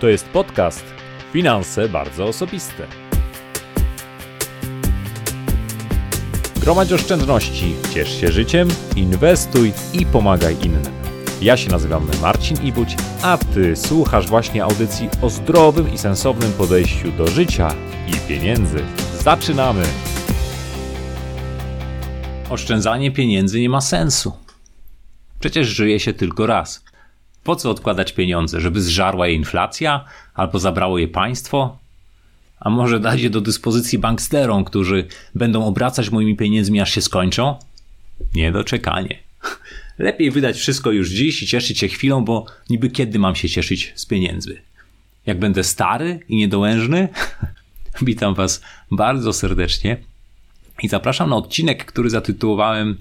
To jest podcast Finanse bardzo osobiste. Gromadź oszczędności, ciesz się życiem, inwestuj i pomagaj innym. Ja się nazywam Marcin Ibuć, a Ty słuchasz właśnie audycji o zdrowym i sensownym podejściu do życia i pieniędzy. Zaczynamy! Oszczędzanie pieniędzy nie ma sensu. Przecież żyje się tylko raz. Po co odkładać pieniądze? Żeby zżarła je inflacja? Albo zabrało je państwo? A może dać je do dyspozycji banksterom, którzy będą obracać moimi pieniędzmi aż się skończą? Niedoczekanie. Lepiej wydać wszystko już dziś i cieszyć się chwilą, bo niby kiedy mam się cieszyć z pieniędzy? Jak będę stary i niedołężny? Witam Was bardzo serdecznie i zapraszam na odcinek, który zatytułowałem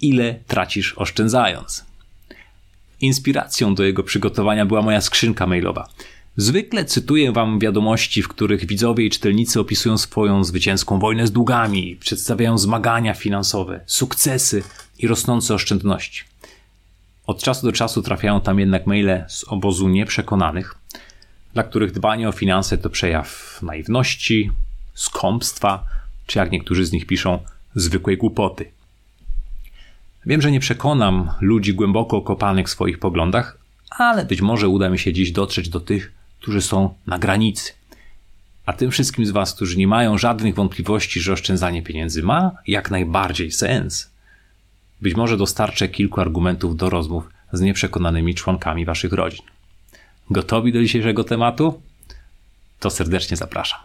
Ile tracisz oszczędzając? Inspiracją do jego przygotowania była moja skrzynka mailowa. Zwykle cytuję Wam wiadomości, w których widzowie i czytelnicy opisują swoją zwycięską wojnę z długami, przedstawiają zmagania finansowe, sukcesy i rosnące oszczędności. Od czasu do czasu trafiają tam jednak maile z obozu nieprzekonanych, dla których dbanie o finanse to przejaw naiwności, skąpstwa, czy jak niektórzy z nich piszą, zwykłej głupoty. Wiem, że nie przekonam ludzi głęboko okopanych w swoich poglądach, ale być może uda mi się dziś dotrzeć do tych, którzy są na granicy. A tym wszystkim z Was, którzy nie mają żadnych wątpliwości, że oszczędzanie pieniędzy ma jak najbardziej sens. Być może dostarczę kilku argumentów do rozmów z nieprzekonanymi członkami Waszych rodzin. Gotowi do dzisiejszego tematu? To serdecznie zapraszam.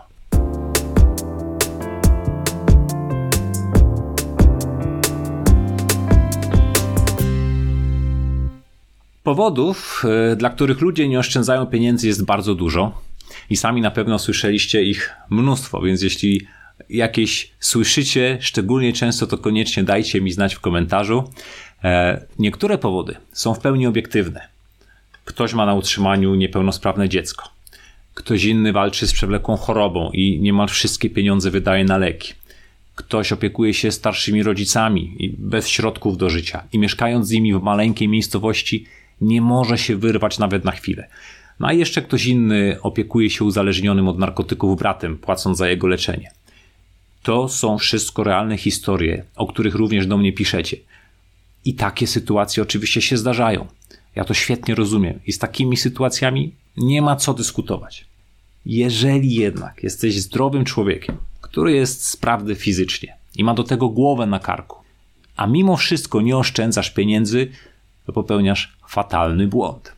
Powodów, e, dla których ludzie nie oszczędzają pieniędzy, jest bardzo dużo i sami na pewno słyszeliście ich mnóstwo, więc jeśli jakieś słyszycie, szczególnie często, to koniecznie dajcie mi znać w komentarzu. E, niektóre powody są w pełni obiektywne. Ktoś ma na utrzymaniu niepełnosprawne dziecko. Ktoś inny walczy z przewlekłą chorobą i niemal wszystkie pieniądze wydaje na leki. Ktoś opiekuje się starszymi rodzicami i bez środków do życia i mieszkając z nimi w maleńkiej miejscowości nie może się wyrwać nawet na chwilę. No a jeszcze ktoś inny opiekuje się uzależnionym od narkotyków bratem, płacąc za jego leczenie. To są wszystko realne historie, o których również do mnie piszecie. I takie sytuacje oczywiście się zdarzają. Ja to świetnie rozumiem i z takimi sytuacjami nie ma co dyskutować. Jeżeli jednak jesteś zdrowym człowiekiem, który jest sprawny fizycznie i ma do tego głowę na karku, a mimo wszystko nie oszczędzasz pieniędzy, to popełniasz fatalny błąd.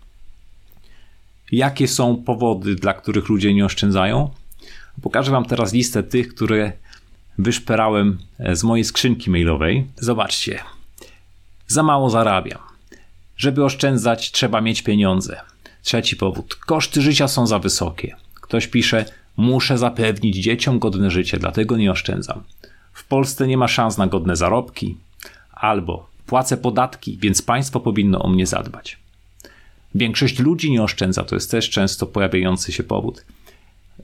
Jakie są powody, dla których ludzie nie oszczędzają? Pokażę Wam teraz listę tych, które wyszperałem z mojej skrzynki mailowej. Zobaczcie. Za mało zarabiam. Żeby oszczędzać, trzeba mieć pieniądze. Trzeci powód. Koszty życia są za wysokie. Ktoś pisze, muszę zapewnić dzieciom godne życie, dlatego nie oszczędzam. W Polsce nie ma szans na godne zarobki. Albo płacę podatki, więc państwo powinno o mnie zadbać. Większość ludzi nie oszczędza, to jest też często pojawiający się powód.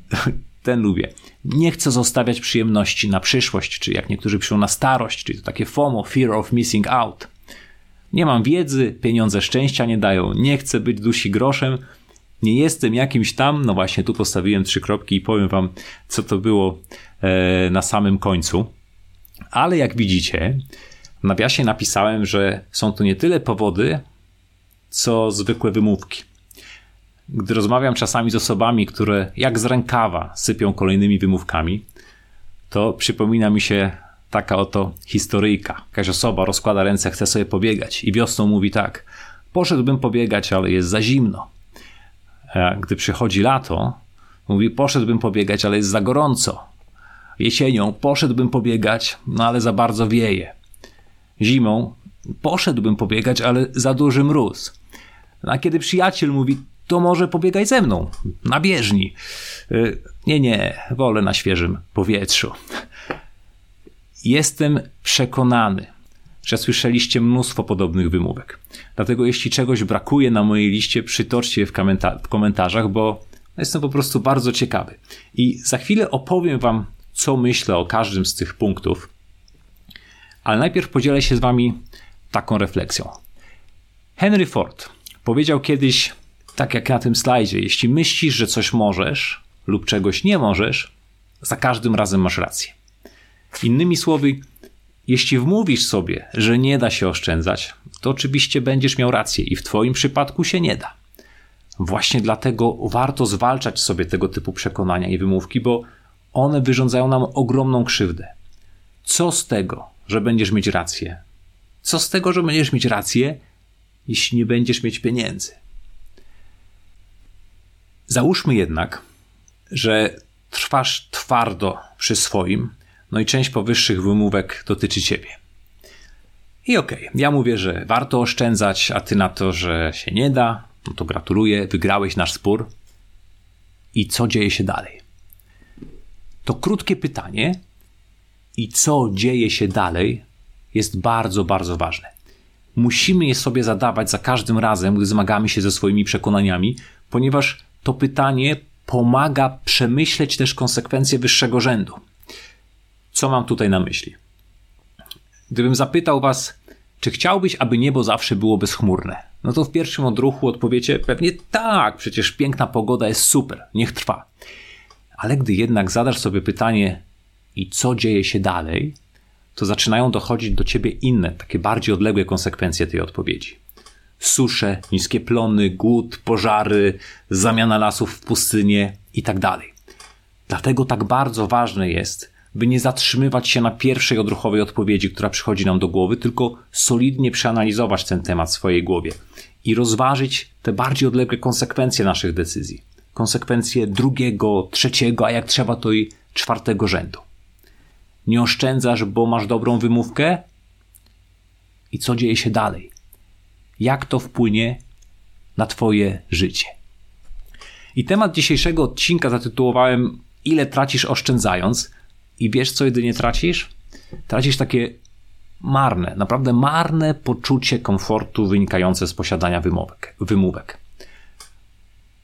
Ten lubię. Nie chcę zostawiać przyjemności na przyszłość, czy jak niektórzy piszą na starość, czyli to takie FOMO, fear of missing out. Nie mam wiedzy, pieniądze szczęścia nie dają, nie chcę być dusi groszem, nie jestem jakimś tam, no właśnie tu postawiłem trzy kropki i powiem wam, co to było e, na samym końcu. Ale jak widzicie, w nawiasie napisałem, że są to nie tyle powody, co zwykłe wymówki. Gdy rozmawiam czasami z osobami, które jak z rękawa sypią kolejnymi wymówkami, to przypomina mi się taka oto historyjka. Jakaś osoba rozkłada ręce, chce sobie pobiegać i wiosną mówi tak: Poszedłbym pobiegać, ale jest za zimno. Gdy przychodzi lato, mówi: Poszedłbym pobiegać, ale jest za gorąco. Jesienią poszedłbym pobiegać, no ale za bardzo wieje zimą poszedłbym pobiegać, ale za duży mróz. A kiedy przyjaciel mówi, to może pobiegaj ze mną na bieżni. Y, nie, nie, wolę na świeżym powietrzu. Jestem przekonany, że słyszeliście mnóstwo podobnych wymówek. Dlatego jeśli czegoś brakuje na mojej liście, przytoczcie je w, w komentarzach, bo jestem po prostu bardzo ciekawy. I za chwilę opowiem Wam, co myślę o każdym z tych punktów, ale najpierw podzielę się z Wami taką refleksją. Henry Ford powiedział kiedyś: tak jak na tym slajdzie, jeśli myślisz, że coś możesz lub czegoś nie możesz, za każdym razem masz rację. Innymi słowy, jeśli wmówisz sobie, że nie da się oszczędzać, to oczywiście będziesz miał rację i w Twoim przypadku się nie da. Właśnie dlatego warto zwalczać sobie tego typu przekonania i wymówki, bo one wyrządzają nam ogromną krzywdę. Co z tego, że będziesz mieć rację? Co z tego, że będziesz mieć rację, jeśli nie będziesz mieć pieniędzy? Załóżmy jednak, że trwasz twardo przy swoim, no i część powyższych wymówek dotyczy ciebie. I okej, okay, ja mówię, że warto oszczędzać, a ty na to, że się nie da, no to gratuluję, wygrałeś nasz spór. I co dzieje się dalej? To krótkie pytanie, i co dzieje się dalej, jest bardzo, bardzo ważne. Musimy je sobie zadawać za każdym razem, gdy zmagamy się ze swoimi przekonaniami, ponieważ to pytanie pomaga przemyśleć też konsekwencje wyższego rzędu. Co mam tutaj na myśli? Gdybym zapytał Was, czy chciałbyś, aby niebo zawsze było bezchmurne? No to w pierwszym odruchu odpowiecie pewnie tak, przecież piękna pogoda jest super, niech trwa. Ale gdy jednak zadasz sobie pytanie, i co dzieje się dalej, to zaczynają dochodzić do ciebie inne, takie bardziej odległe konsekwencje tej odpowiedzi. Susze, niskie plony, głód, pożary, zamiana lasów w pustynię i tak. Dlatego tak bardzo ważne jest, by nie zatrzymywać się na pierwszej odruchowej odpowiedzi, która przychodzi nam do głowy, tylko solidnie przeanalizować ten temat w swojej głowie i rozważyć te bardziej odległe konsekwencje naszych decyzji. Konsekwencje drugiego, trzeciego, a jak trzeba to i czwartego rzędu. Nie oszczędzasz, bo masz dobrą wymówkę? I co dzieje się dalej? Jak to wpłynie na Twoje życie? I temat dzisiejszego odcinka zatytułowałem Ile tracisz oszczędzając? I wiesz, co jedynie tracisz? Tracisz takie marne, naprawdę marne poczucie komfortu wynikające z posiadania wymówek. wymówek.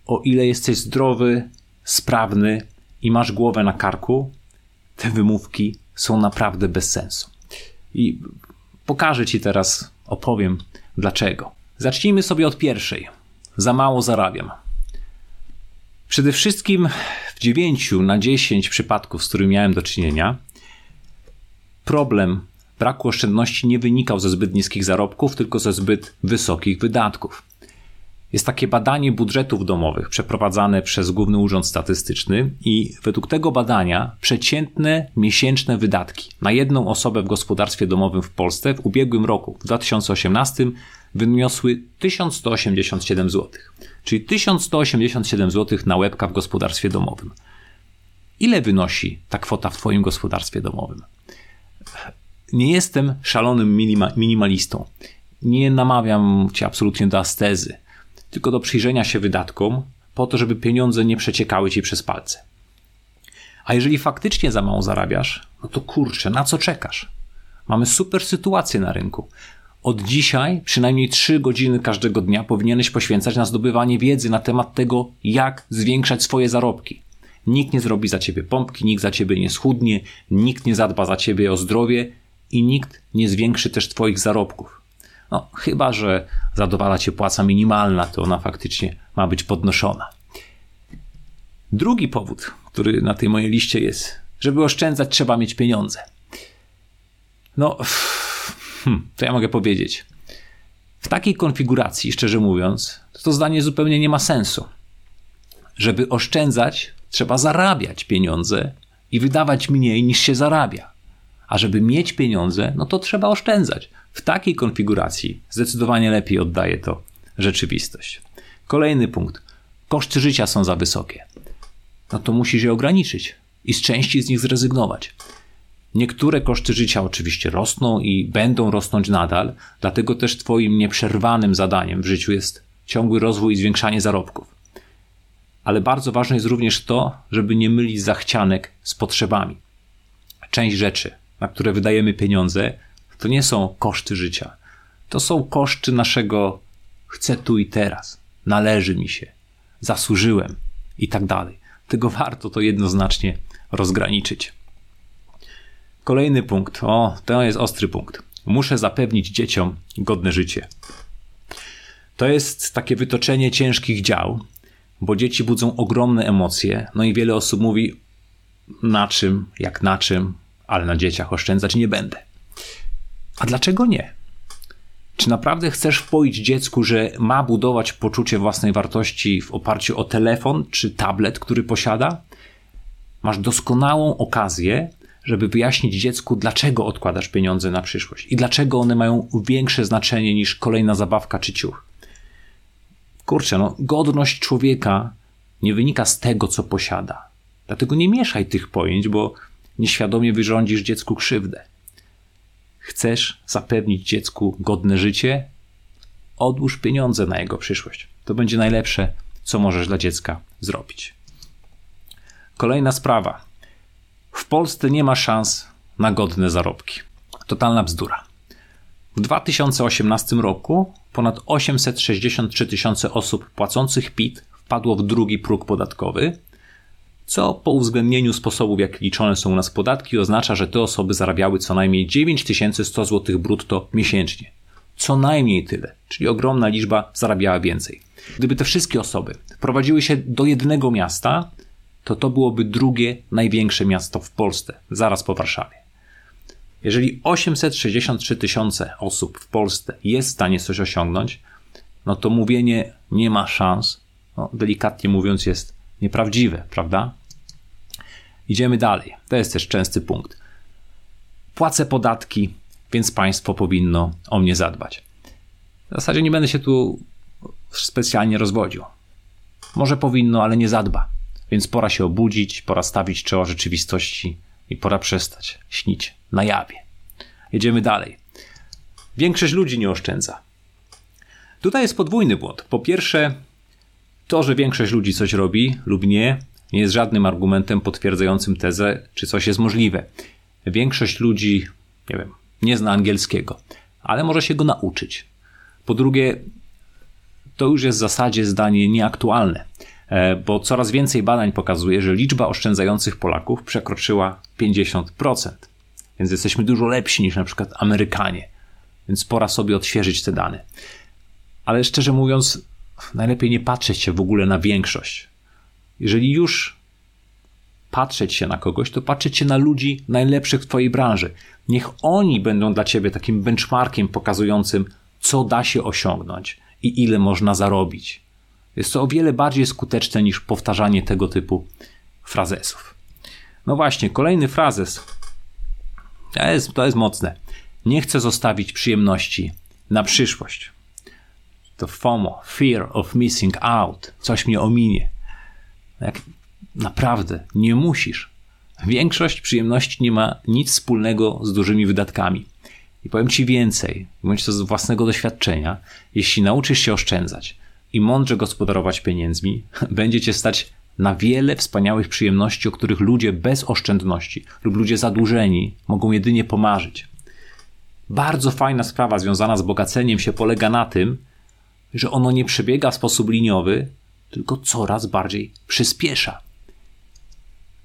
O ile jesteś zdrowy, sprawny i masz głowę na karku, te wymówki są naprawdę bez sensu. I pokażę Ci teraz, opowiem dlaczego. Zacznijmy sobie od pierwszej. Za mało zarabiam. Przede wszystkim w 9 na 10 przypadków, z którymi miałem do czynienia, problem braku oszczędności nie wynikał ze zbyt niskich zarobków, tylko ze zbyt wysokich wydatków. Jest takie badanie budżetów domowych przeprowadzane przez Główny Urząd Statystyczny i według tego badania przeciętne miesięczne wydatki na jedną osobę w gospodarstwie domowym w Polsce w ubiegłym roku, w 2018, wyniosły 1187 zł. Czyli 1187 zł na łebka w gospodarstwie domowym. Ile wynosi ta kwota w Twoim gospodarstwie domowym? Nie jestem szalonym minima minimalistą. Nie namawiam Cię absolutnie do astezy tylko do przyjrzenia się wydatkom, po to, żeby pieniądze nie przeciekały ci przez palce. A jeżeli faktycznie za mało zarabiasz, no to kurczę, na co czekasz? Mamy super sytuację na rynku. Od dzisiaj przynajmniej 3 godziny każdego dnia powinieneś poświęcać na zdobywanie wiedzy na temat tego, jak zwiększać swoje zarobki. Nikt nie zrobi za ciebie pompki, nikt za ciebie nie schudnie, nikt nie zadba za ciebie o zdrowie i nikt nie zwiększy też twoich zarobków. No, chyba, że zadowala cię płaca minimalna, to ona faktycznie ma być podnoszona. Drugi powód, który na tej mojej liście jest, żeby oszczędzać, trzeba mieć pieniądze. No, hmm, to ja mogę powiedzieć. W takiej konfiguracji, szczerze mówiąc, to zdanie zupełnie nie ma sensu. Żeby oszczędzać, trzeba zarabiać pieniądze i wydawać mniej niż się zarabia. A żeby mieć pieniądze, no to trzeba oszczędzać. W takiej konfiguracji zdecydowanie lepiej oddaje to rzeczywistość. Kolejny punkt. Koszty życia są za wysokie. No to musisz je ograniczyć i z części z nich zrezygnować. Niektóre koszty życia oczywiście rosną i będą rosnąć nadal, dlatego też Twoim nieprzerwanym zadaniem w życiu jest ciągły rozwój i zwiększanie zarobków. Ale bardzo ważne jest również to, żeby nie mylić zachcianek z potrzebami. Część rzeczy, na które wydajemy pieniądze, to nie są koszty życia. To są koszty naszego chcę tu i teraz, należy mi się, zasłużyłem i tak dalej. Tego warto to jednoznacznie rozgraniczyć. Kolejny punkt. O, to jest ostry punkt. Muszę zapewnić dzieciom godne życie. To jest takie wytoczenie ciężkich dział, bo dzieci budzą ogromne emocje, no i wiele osób mówi na czym, jak na czym, ale na dzieciach oszczędzać nie będę. A dlaczego nie? Czy naprawdę chcesz wpoić dziecku, że ma budować poczucie własnej wartości w oparciu o telefon czy tablet, który posiada? Masz doskonałą okazję, żeby wyjaśnić dziecku, dlaczego odkładasz pieniądze na przyszłość i dlaczego one mają większe znaczenie niż kolejna zabawka czy ciuch. Kurczę, no, godność człowieka nie wynika z tego, co posiada. Dlatego nie mieszaj tych pojęć, bo nieświadomie wyrządzisz dziecku krzywdę. Chcesz zapewnić dziecku godne życie? Odłóż pieniądze na jego przyszłość. To będzie najlepsze, co możesz dla dziecka zrobić. Kolejna sprawa. W Polsce nie ma szans na godne zarobki. Totalna bzdura. W 2018 roku ponad 863 tysiące osób płacących PIT wpadło w drugi próg podatkowy, co po uwzględnieniu sposobów, jak liczone są u nas podatki, oznacza, że te osoby zarabiały co najmniej 9100 zł brutto miesięcznie. Co najmniej tyle, czyli ogromna liczba zarabiała więcej. Gdyby te wszystkie osoby wprowadziły się do jednego miasta, to to byłoby drugie największe miasto w Polsce, zaraz po Warszawie. Jeżeli 863 tysiące osób w Polsce jest w stanie coś osiągnąć, no to mówienie nie ma szans, no, delikatnie mówiąc, jest nieprawdziwe, prawda? Idziemy dalej. To jest też częsty punkt. Płacę podatki, więc państwo powinno o mnie zadbać. W zasadzie nie będę się tu specjalnie rozwodził. Może powinno, ale nie zadba. Więc pora się obudzić, pora stawić czoła rzeczywistości i pora przestać śnić na jawie. Jedziemy dalej. Większość ludzi nie oszczędza. Tutaj jest podwójny błąd. Po pierwsze, to, że większość ludzi coś robi lub nie, nie jest żadnym argumentem potwierdzającym tezę, czy coś jest możliwe. Większość ludzi, nie wiem, nie zna angielskiego, ale może się go nauczyć. Po drugie, to już jest w zasadzie zdanie nieaktualne, e, bo coraz więcej badań pokazuje, że liczba oszczędzających Polaków przekroczyła 50%. Więc jesteśmy dużo lepsi niż na przykład Amerykanie. Więc pora sobie odświeżyć te dane. Ale szczerze mówiąc, najlepiej nie patrzeć się w ogóle na większość. Jeżeli już patrzeć się na kogoś, to patrzeć się na ludzi najlepszych w Twojej branży. Niech oni będą dla Ciebie takim benchmarkiem pokazującym, co da się osiągnąć i ile można zarobić. Jest to o wiele bardziej skuteczne niż powtarzanie tego typu frazesów. No właśnie, kolejny frazes. To jest, to jest mocne. Nie chcę zostawić przyjemności na przyszłość. To FOMO, fear of missing out. Coś mnie ominie. Jak naprawdę nie musisz. Większość przyjemności nie ma nic wspólnego z dużymi wydatkami. I powiem Ci więcej, bądź to z własnego doświadczenia, jeśli nauczysz się oszczędzać i mądrze gospodarować pieniędzmi, będzie Cię stać na wiele wspaniałych przyjemności, o których ludzie bez oszczędności lub ludzie zadłużeni mogą jedynie pomarzyć. Bardzo fajna sprawa związana z bogaceniem się polega na tym, że ono nie przebiega w sposób liniowy, tylko coraz bardziej przyspiesza.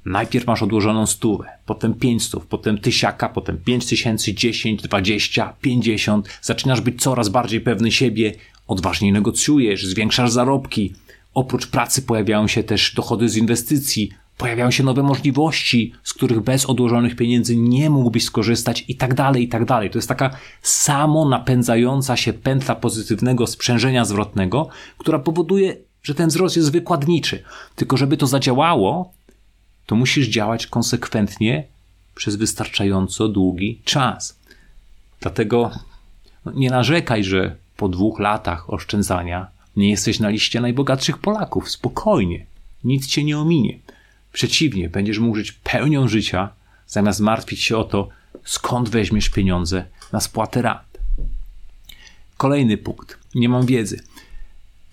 Najpierw masz odłożoną stówę, potem pięć stów, potem tysiaka, potem pięć tysięcy, dziesięć, dwadzieścia, pięćdziesiąt. Zaczynasz być coraz bardziej pewny siebie, odważniej negocjujesz, zwiększasz zarobki. Oprócz pracy pojawiają się też dochody z inwestycji, pojawiają się nowe możliwości, z których bez odłożonych pieniędzy nie mógłbyś skorzystać i tak dalej, i tak dalej. To jest taka samo napędzająca się pętla pozytywnego sprzężenia zwrotnego, która powoduje że ten wzrost jest wykładniczy. Tylko żeby to zadziałało, to musisz działać konsekwentnie przez wystarczająco długi czas. Dlatego no, nie narzekaj, że po dwóch latach oszczędzania nie jesteś na liście najbogatszych Polaków. Spokojnie, nic cię nie ominie. Przeciwnie, będziesz mógł żyć pełnią życia, zamiast martwić się o to, skąd weźmiesz pieniądze na spłatę rat. Kolejny punkt. Nie mam wiedzy.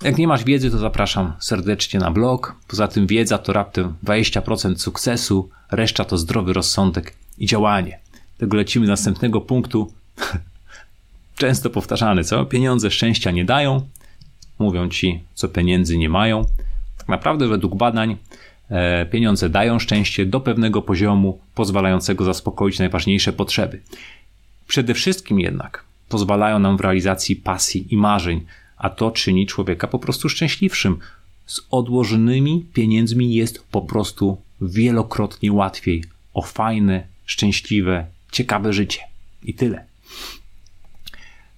Jak nie masz wiedzy, to zapraszam serdecznie na blog. Poza tym wiedza to raptem 20% sukcesu, reszta to zdrowy rozsądek i działanie. Tego lecimy do następnego punktu. Często powtarzany, co? Pieniądze szczęścia nie dają. Mówią ci, co pieniędzy nie mają. Tak naprawdę, według badań, e, pieniądze dają szczęście do pewnego poziomu, pozwalającego zaspokoić najważniejsze potrzeby. Przede wszystkim jednak pozwalają nam w realizacji pasji i marzeń, a to czyni człowieka po prostu szczęśliwszym. Z odłożonymi pieniędzmi jest po prostu wielokrotnie łatwiej o fajne, szczęśliwe, ciekawe życie. I tyle.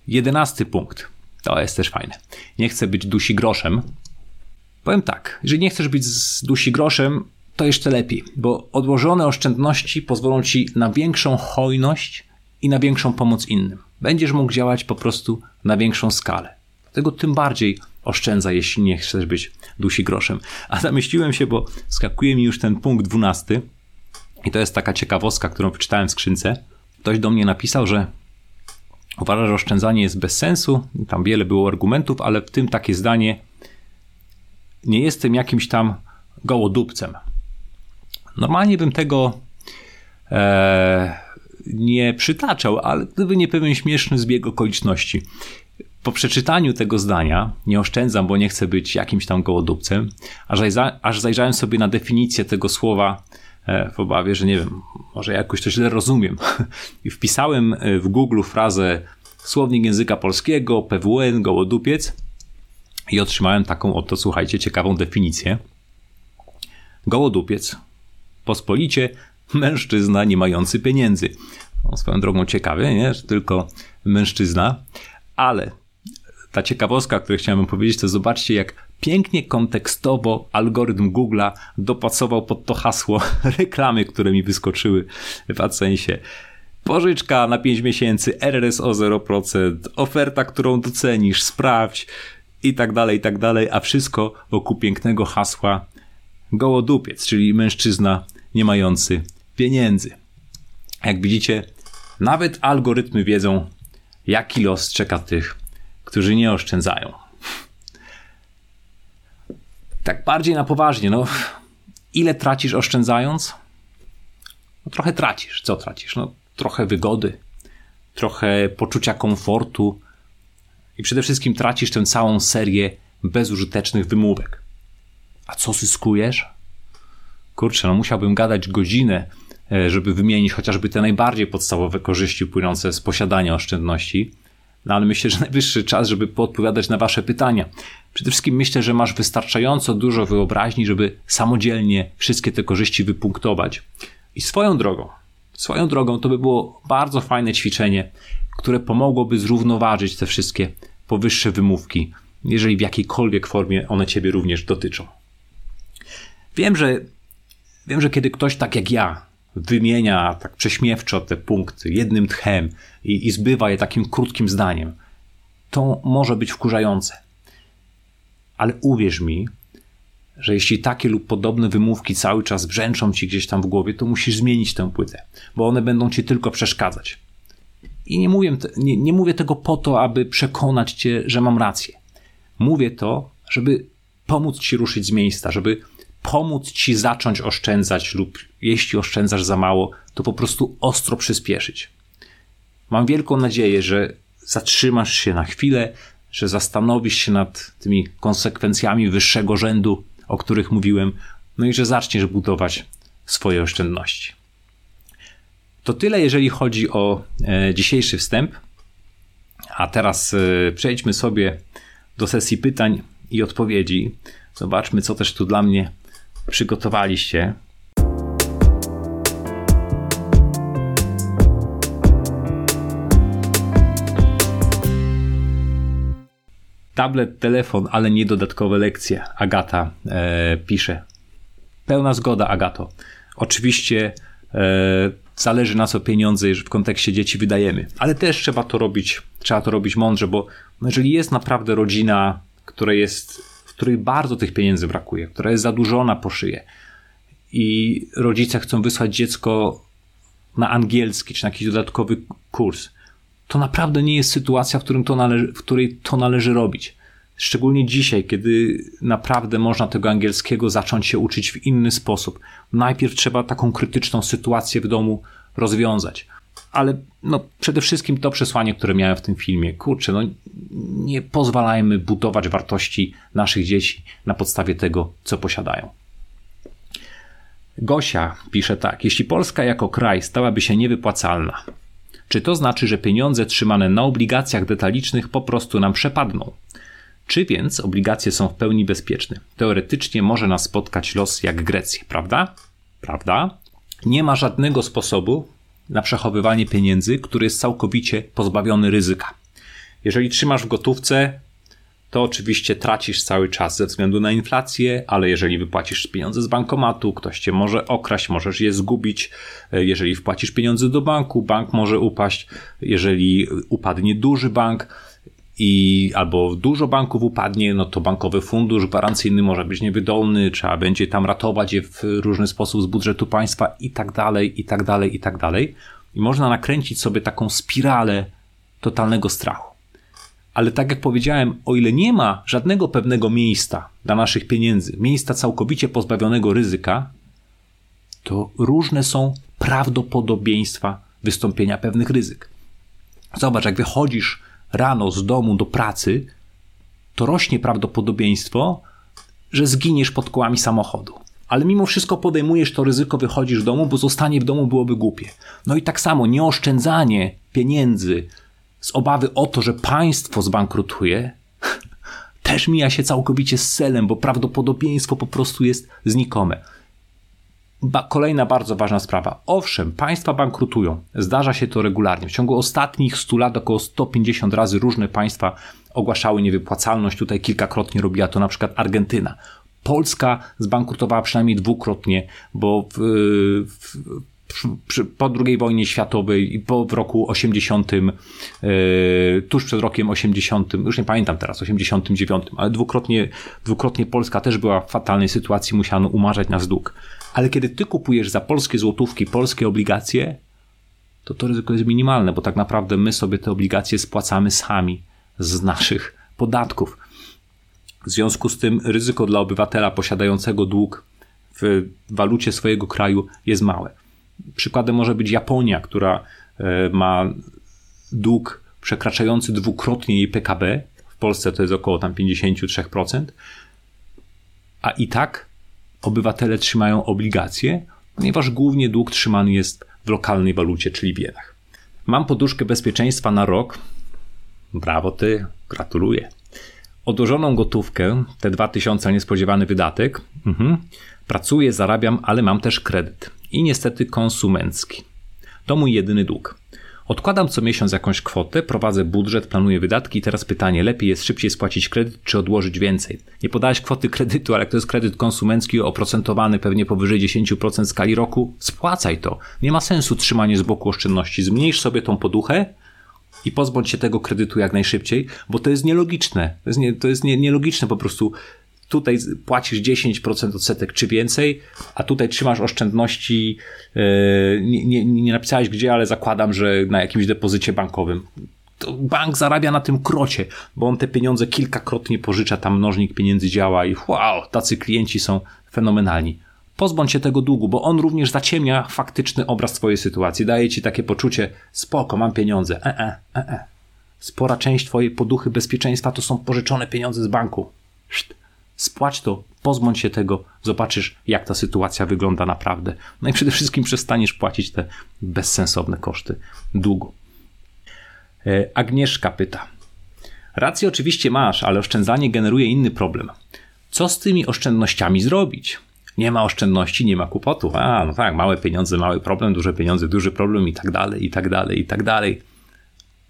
Jedenasty punkt. To jest też fajne. Nie chcę być dusi groszem. Powiem tak, jeżeli nie chcesz być z dusi groszem, to jeszcze lepiej, bo odłożone oszczędności pozwolą ci na większą hojność i na większą pomoc innym. Będziesz mógł działać po prostu na większą skalę. Dlatego tym bardziej oszczędza, jeśli nie chcesz być dusi groszem. A zamyśliłem się, bo skakuje mi już ten punkt dwunasty i to jest taka ciekawostka, którą wyczytałem w skrzynce. Ktoś do mnie napisał, że uważa, że oszczędzanie jest bez sensu. Tam wiele było argumentów, ale w tym takie zdanie nie jestem jakimś tam gołodupcem. Normalnie bym tego e, nie przytaczał, ale gdyby nie pewien śmieszny zbieg okoliczności. Po przeczytaniu tego zdania, nie oszczędzam, bo nie chcę być jakimś tam gołodupcem, aż, aż zajrzałem sobie na definicję tego słowa e, w obawie, że nie wiem, może jakoś to źle rozumiem. I wpisałem e, w Google frazę słownik języka polskiego, PWN, gołodupiec i otrzymałem taką oto, słuchajcie, ciekawą definicję. Gołodupiec pospolicie mężczyzna nie mający pieniędzy. No, swoją drogą ciekawie, nie? Że tylko mężczyzna, ale ta ciekawostka, o której chciałem powiedzieć, to zobaczcie, jak pięknie kontekstowo algorytm Google'a dopasował pod to hasło reklamy, które mi wyskoczyły w AdSense. Pożyczka na 5 miesięcy, RRS o 0%, oferta, którą docenisz, sprawdź i tak dalej, i tak dalej, a wszystko wokół pięknego hasła gołodupiec, czyli mężczyzna nie mający pieniędzy. Jak widzicie, nawet algorytmy wiedzą, jaki los czeka tych, którzy nie oszczędzają. Tak bardziej na poważnie, no ile tracisz oszczędzając? No, trochę tracisz. Co tracisz? No trochę wygody, trochę poczucia komfortu i przede wszystkim tracisz tę całą serię bezużytecznych wymówek. A co zyskujesz? Kurczę, no musiałbym gadać godzinę, e, żeby wymienić chociażby te najbardziej podstawowe korzyści płynące z posiadania oszczędności. No ale myślę, że najwyższy czas, żeby podpowiadać na Wasze pytania. Przede wszystkim myślę, że masz wystarczająco dużo wyobraźni, żeby samodzielnie wszystkie te korzyści wypunktować. I swoją drogą, swoją drogą to by było bardzo fajne ćwiczenie, które pomogłoby zrównoważyć te wszystkie powyższe wymówki, jeżeli w jakiejkolwiek formie one Ciebie również dotyczą. Wiem, że wiem, że kiedy ktoś tak jak ja wymienia tak prześmiewczo te punkty jednym tchem i, i zbywa je takim krótkim zdaniem, to może być wkurzające. Ale uwierz mi, że jeśli takie lub podobne wymówki cały czas brzęczą ci gdzieś tam w głowie, to musisz zmienić tę płytę, bo one będą ci tylko przeszkadzać. I nie mówię, nie, nie mówię tego po to, aby przekonać cię, że mam rację. Mówię to, żeby pomóc ci ruszyć z miejsca, żeby pomóc ci zacząć oszczędzać, lub jeśli oszczędzasz za mało, to po prostu ostro przyspieszyć. Mam wielką nadzieję, że zatrzymasz się na chwilę, że zastanowisz się nad tymi konsekwencjami wyższego rzędu, o których mówiłem, no i że zaczniesz budować swoje oszczędności. To tyle, jeżeli chodzi o e, dzisiejszy wstęp. A teraz e, przejdźmy sobie do sesji pytań i odpowiedzi. Zobaczmy, co też tu dla mnie przygotowaliście. Tablet, telefon, ale nie dodatkowe lekcje. Agata e, pisze. Pełna zgoda, Agato. Oczywiście e, zależy na co pieniądze w kontekście dzieci wydajemy, ale też trzeba to robić, trzeba to robić mądrze, bo jeżeli jest naprawdę rodzina, która jest, której bardzo tych pieniędzy brakuje, która jest zadłużona po szyję i rodzice chcą wysłać dziecko na angielski czy na jakiś dodatkowy kurs, to naprawdę nie jest sytuacja, w, którym to należy, w której to należy robić. Szczególnie dzisiaj, kiedy naprawdę można tego angielskiego zacząć się uczyć w inny sposób. Najpierw trzeba taką krytyczną sytuację w domu rozwiązać. Ale no, przede wszystkim to przesłanie, które miałem w tym filmie. Kurczę, no nie pozwalajmy budować wartości naszych dzieci na podstawie tego, co posiadają. Gosia pisze tak: Jeśli Polska jako kraj stałaby się niewypłacalna, czy to znaczy, że pieniądze trzymane na obligacjach detalicznych po prostu nam przepadną? Czy więc obligacje są w pełni bezpieczne? Teoretycznie może nas spotkać los jak Grecję, prawda? Prawda? Nie ma żadnego sposobu na przechowywanie pieniędzy, który jest całkowicie pozbawiony ryzyka. Jeżeli trzymasz w gotówce, to oczywiście tracisz cały czas ze względu na inflację, ale jeżeli wypłacisz pieniądze z bankomatu, ktoś cię może okraść, możesz je zgubić. Jeżeli wpłacisz pieniądze do banku, bank może upaść. Jeżeli upadnie duży bank, i albo dużo banków upadnie, no to bankowy fundusz gwarancyjny może być niewydolny, trzeba będzie tam ratować je w różny sposób z budżetu państwa i tak dalej, i tak dalej, i tak dalej. I można nakręcić sobie taką spiralę totalnego strachu. Ale tak jak powiedziałem, o ile nie ma żadnego pewnego miejsca dla naszych pieniędzy, miejsca całkowicie pozbawionego ryzyka, to różne są prawdopodobieństwa wystąpienia pewnych ryzyk. Zobacz, jak wychodzisz rano z domu do pracy, to rośnie prawdopodobieństwo, że zginiesz pod kołami samochodu. Ale mimo wszystko podejmujesz to ryzyko, wychodzisz z domu, bo zostanie w domu byłoby głupie. No i tak samo nieoszczędzanie pieniędzy z obawy o to, że państwo zbankrutuje, też mija się całkowicie z celem, bo prawdopodobieństwo po prostu jest znikome. Ba kolejna bardzo ważna sprawa. Owszem, państwa bankrutują. Zdarza się to regularnie. W ciągu ostatnich 100 lat około 150 razy różne państwa ogłaszały niewypłacalność. Tutaj kilkakrotnie robiła to na przykład Argentyna. Polska zbankrutowała przynajmniej dwukrotnie, bo w, w, po II wojnie światowej i po roku 80, yy, e, tuż przed rokiem 80, już nie pamiętam teraz, 89, ale dwukrotnie, dwukrotnie Polska też była w fatalnej sytuacji, musiano umarzać nas dług. Ale kiedy ty kupujesz za polskie złotówki polskie obligacje, to to ryzyko jest minimalne, bo tak naprawdę my sobie te obligacje spłacamy sami z naszych podatków. W związku z tym ryzyko dla obywatela posiadającego dług w walucie swojego kraju jest małe. Przykładem może być Japonia, która e, ma dług przekraczający dwukrotnie jej PKB. W Polsce to jest około tam 53%. A i tak obywatele trzymają obligacje, ponieważ głównie dług trzymany jest w lokalnej walucie, czyli w jenach. Mam poduszkę bezpieczeństwa na rok. Brawo ty, gratuluję. Odłożoną gotówkę, te 2000 niespodziewany wydatek. Mhm. Pracuję, zarabiam, ale mam też kredyt. I niestety konsumencki. To mój jedyny dług. Odkładam co miesiąc jakąś kwotę, prowadzę budżet, planuję wydatki i teraz pytanie, lepiej jest szybciej spłacić kredyt czy odłożyć więcej? Nie podałeś kwoty kredytu, ale jak to jest kredyt konsumencki oprocentowany pewnie powyżej 10% skali roku, spłacaj to. Nie ma sensu trzymanie z boku oszczędności. Zmniejsz sobie tą poduchę i pozbądź się tego kredytu jak najszybciej, bo to jest nielogiczne. To jest, nie, to jest nie, nielogiczne po prostu tutaj płacisz 10% odsetek czy więcej, a tutaj trzymasz oszczędności, e, nie, nie, nie napisałeś gdzie, ale zakładam, że na jakimś depozycie bankowym. To bank zarabia na tym krocie, bo on te pieniądze kilkakrotnie pożycza, tam mnożnik pieniędzy działa i wow, tacy klienci są fenomenalni. Pozbądź się tego długu, bo on również zaciemnia faktyczny obraz twojej sytuacji. Daje ci takie poczucie, spoko, mam pieniądze. E, e, e, e. Spora część twojej poduchy bezpieczeństwa to są pożyczone pieniądze z banku. Szt spłać to, pozbądź się tego, zobaczysz, jak ta sytuacja wygląda naprawdę. No i przede wszystkim przestaniesz płacić te bezsensowne koszty długu. E, Agnieszka pyta. Rację oczywiście masz, ale oszczędzanie generuje inny problem. Co z tymi oszczędnościami zrobić? Nie ma oszczędności, nie ma kłopotu. A, no tak, małe pieniądze, mały problem, duże pieniądze, duży problem i tak dalej, i tak dalej, i tak dalej.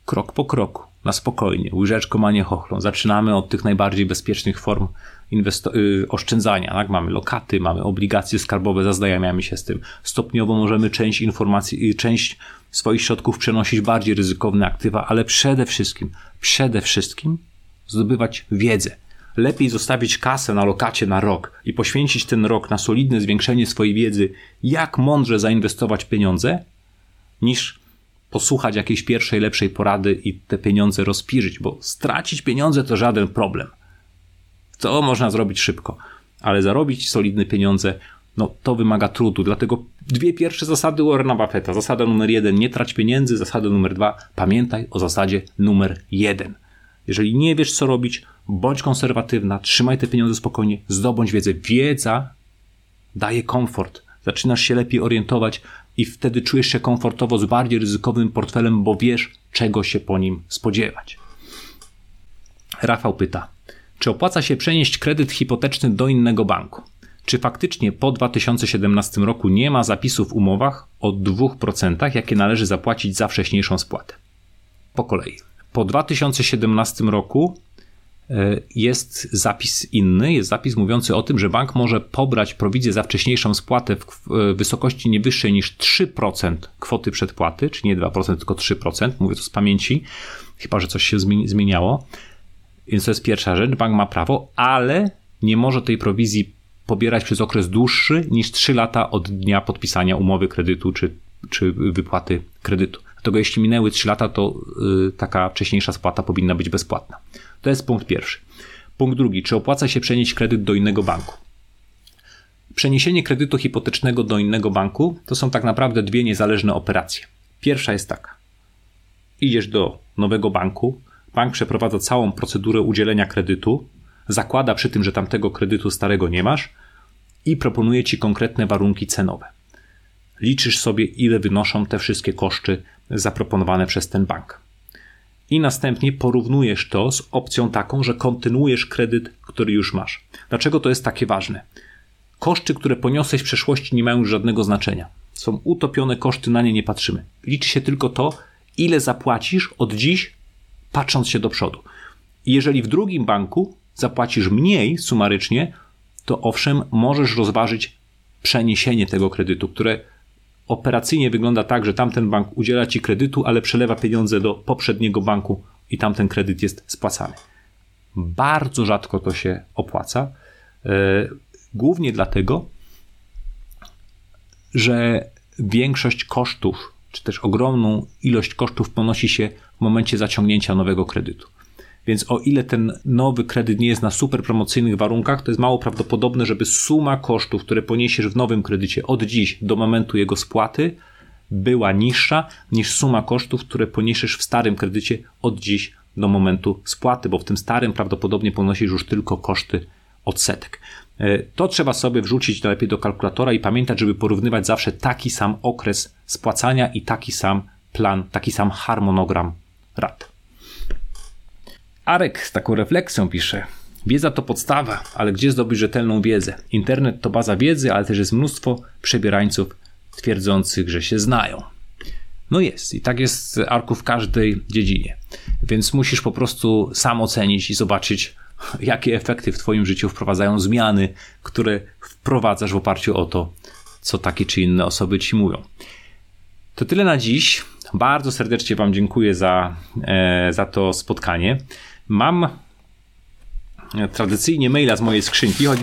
Krok po kroku, na spokojnie, łyżeczką, a nie chochlą. Zaczynamy od tych najbardziej bezpiecznych form oszczędzania. Tak? Mamy lokaty, mamy obligacje skarbowe, zaznajamiamy się z tym. Stopniowo możemy część informacji, y, część swoich środków przenosić bardziej ryzykowne aktywa, ale przede wszystkim, przede wszystkim zdobywać wiedzę. Lepiej zostawić kasę na lokacie na rok i poświęcić ten rok na solidne zwiększenie swojej wiedzy, jak mądrze zainwestować pieniądze, niż posłuchać jakiejś pierwszej, lepszej porady i te pieniądze rozpirzyć, bo stracić pieniądze to żaden problem. To można zrobić szybko, ale zarobić solidne pieniądze, no to wymaga trudu. Dlatego dwie pierwsze zasady Warrena Buffetta. Zasada numer jeden, nie trać pieniędzy. Zasada numer dwa, pamiętaj o zasadzie numer jeden. Jeżeli nie wiesz, co robić, bądź konserwatywna, trzymaj te pieniądze spokojnie, zdobądź wiedzę. Wiedza daje komfort. Zaczynasz się lepiej orientować i wtedy czujesz się komfortowo z bardziej ryzykownym portfelem, bo wiesz, czego się po nim spodziewać. Rafał pyta, Czy opłaca się przenieść kredyt hipoteczny do innego banku? Czy faktycznie po 2017 roku nie ma zapisów w umowach o 2%, jakie należy zapłacić za wcześniejszą spłatę? Po kolei. Po 2017 roku e, jest zapis inny, jest zapis mówiący o tym, że bank może pobrać prowizję za wcześniejszą spłatę w wysokości nie wyższej niż 3% kwoty przedpłaty, czyli nie 2%, tylko 3%, mówię to z pamięci, chyba że coś się zmieniało. Więc to jest pierwsza rzecz, bank ma prawo, ale nie może tej prowizji pobierać przez okres dłuższy niż 3 lata od dnia podpisania umowy kredytu czy, czy wypłaty kredytu. Dlatego jeśli minęły 3 lata, to yy, taka wcześniejsza spłata powinna być bezpłatna. To jest punkt pierwszy. Punkt drugi, czy opłaca się przenieść kredyt do innego banku? Przeniesienie kredytu hipotecznego do innego banku to są tak naprawdę dwie niezależne operacje. Pierwsza jest taka. Idziesz do nowego banku, bank przeprowadza całą procedurę udzielenia kredytu, zakłada przy tym, że tamtego kredytu starego nie masz i proponuje ci konkretne warunki cenowe. Liczysz sobie, ile wynoszą te wszystkie koszty zaproponowane przez ten bank. I następnie porównujesz to z opcją taką, że kontynuujesz kredyt, który już masz. Dlaczego to jest takie ważne? Koszty, które poniosłeś w przeszłości, nie mają już żadnego znaczenia. Są utopione koszty, na nie nie patrzymy. Liczy się tylko to, ile zapłacisz od dziś, patrząc się do przodu. Jeżeli w drugim banku zapłacisz mniej sumarycznie, to owszem, możesz rozważyć przeniesienie tego kredytu, które operacyjnie wygląda tak, że tamten bank udziela ci kredytu, ale przelewa pieniądze do poprzedniego banku i tamten kredyt jest spłacany. Bardzo rzadko to się opłaca. E, głównie dlatego, że większość kosztów, czy też ogromną ilość kosztów ponosi się w momencie zaciągnięcia nowego kredytu. Więc o ile ten nowy kredyt nie jest na super promocyjnych warunkach, to jest mało prawdopodobne, żeby suma kosztów, które poniesiesz w nowym kredycie od dziś do momentu jego spłaty, była niższa niż suma kosztów, które poniesiesz w starym kredycie od dziś do momentu spłaty, bo w tym starym prawdopodobnie ponosisz już tylko koszty odsetek. E, to trzeba sobie wrzucić najlepiej do kalkulatora i pamiętać, żeby porównywać zawsze taki sam okres spłacania i taki sam plan, taki sam harmonogram rat. Arek z taką refleksją pisze. Wiedza to podstawa, ale gdzie zdobyć rzetelną wiedzę? Internet to baza wiedzy, ale też jest mnóstwo przebierańców twierdzących, że się znają. No jest i tak jest Arku w każdej dziedzinie. Więc musisz po prostu sam ocenić i zobaczyć, jakie efekty w Twoim życiu wprowadzają zmiany, które wprowadzasz w oparciu o to, co takie czy inne osoby Ci mówią. To tyle na dziś. Bardzo serdecznie Wam dziękuję za, e, za to spotkanie. Mam tradycyjnie maila z mojej skrzynki, choć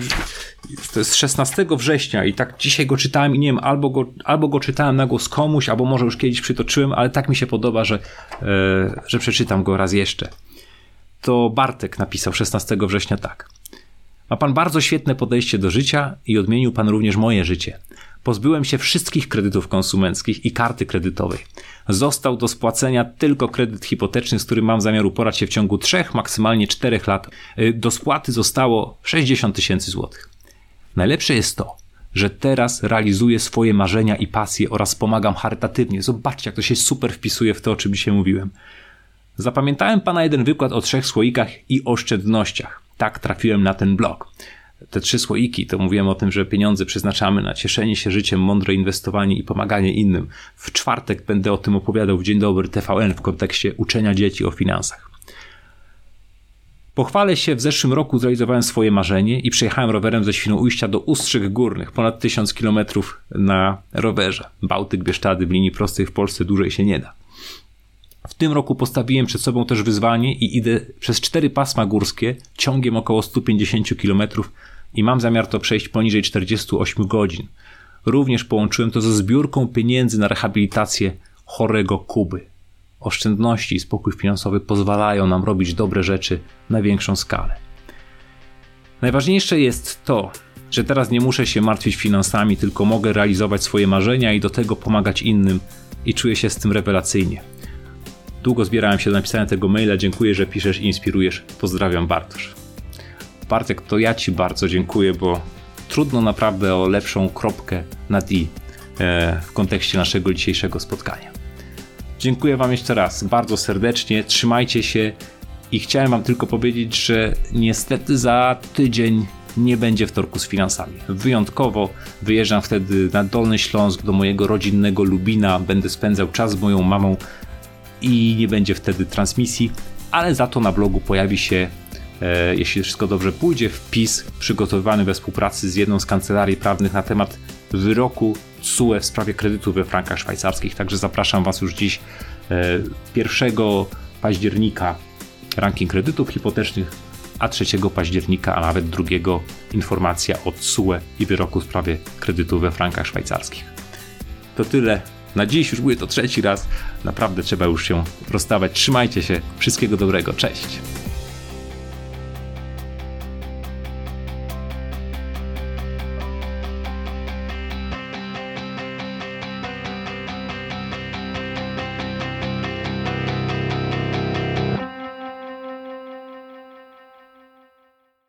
to jest 16 września i tak dzisiaj go czytałem i nie wiem, albo go, albo go czytałem na głos komuś, albo może już kiedyś przytoczyłem, ale tak mi się podoba, że, e, że przeczytam go raz jeszcze. To Bartek napisał 16 września tak. Ma pan bardzo świetne podejście do życia i odmienił pan również moje życie. Pozbyłem się wszystkich kredytów konsumenckich i karty kredytowej. Został do spłacenia tylko kredyt hipoteczny, z którym mam zamiar uporać się w ciągu 3, maksymalnie 4 lat. Y, do spłaty zostało 60 tysięcy złotych. Najlepsze jest to, że teraz realizuję swoje marzenia i pasje oraz pomagam charytatywnie. Zobaczcie, jak to się super wpisuje w to, o czym dzisiaj mówiłem. Zapamiętałem pana jeden wykład o trzech słoikach i oszczędnościach. Tak trafiłem na ten blog te trzy słoiki, to mówiłem o tym, że pieniądze przeznaczamy na cieszenie się życiem, mądre inwestowanie i pomaganie innym. W czwartek będę o tym opowiadał w Dzień Dobry TVN w kontekście uczenia dzieci o finansach. Pochwalę się, w zeszłym roku zrealizowałem swoje marzenie i przejechałem rowerem ze Świnoujścia do Ustrzyk Górnych, ponad 1000 km na rowerze. Bałtyk, Bieszczady w linii prostej w Polsce dłużej się nie da. W tym roku postawiłem przed sobą też wyzwanie i idę przez cztery pasma górskie ciągiem około 150 km i mam zamiar to przejść poniżej 48 godzin. Również połączyłem to ze zbiórką pieniędzy na rehabilitację chorego Kuby. Oszczędności i spokój finansowy pozwalają nam robić dobre rzeczy na większą skalę. Najważniejsze jest to, że teraz nie muszę się martwić finansami, tylko mogę realizować swoje marzenia i do tego pomagać innym i czuję się z tym rewelacyjnie. Długo zbierałem się do napisania tego maila. Dziękuję, że piszesz i inspirujesz. Pozdrawiam, Bartosz. Bartek, to ja Ci bardzo dziękuję, bo trudno naprawdę o lepszą kropkę nad i e, w kontekście naszego dzisiejszego spotkania. Dziękuję Wam jeszcze raz bardzo serdecznie. Trzymajcie się I chciałem Wam tylko powiedzieć, że niestety za tydzień nie będzie wtorku z finansami. Wyjątkowo wyjeżdżam wtedy na Dolny Śląsk do mojego rodzinnego Lubina, będę spędzał czas z moją mamą i nie będzie wtedy transmisji, ale za to na blogu pojawi się, e, jeśli wszystko dobrze pójdzie, wpis przygotowywany we współpracy z jedną z kancelarii prawnych na temat wyroku TSUE w sprawie kredytu we frankach szwajcarskich. Także zapraszam Was już dziś e, 1 października ranking kredytów hipotecznych, a 3 października, a nawet 2 informacja od TSUE i wyroku w sprawie kredytu we frankach szwajcarskich. To tyle na dziś, już mówię to trzeci raz. Naprawdę trzeba już się rozstawać. Trzymajcie się. Wszystkiego dobrego. Cześć.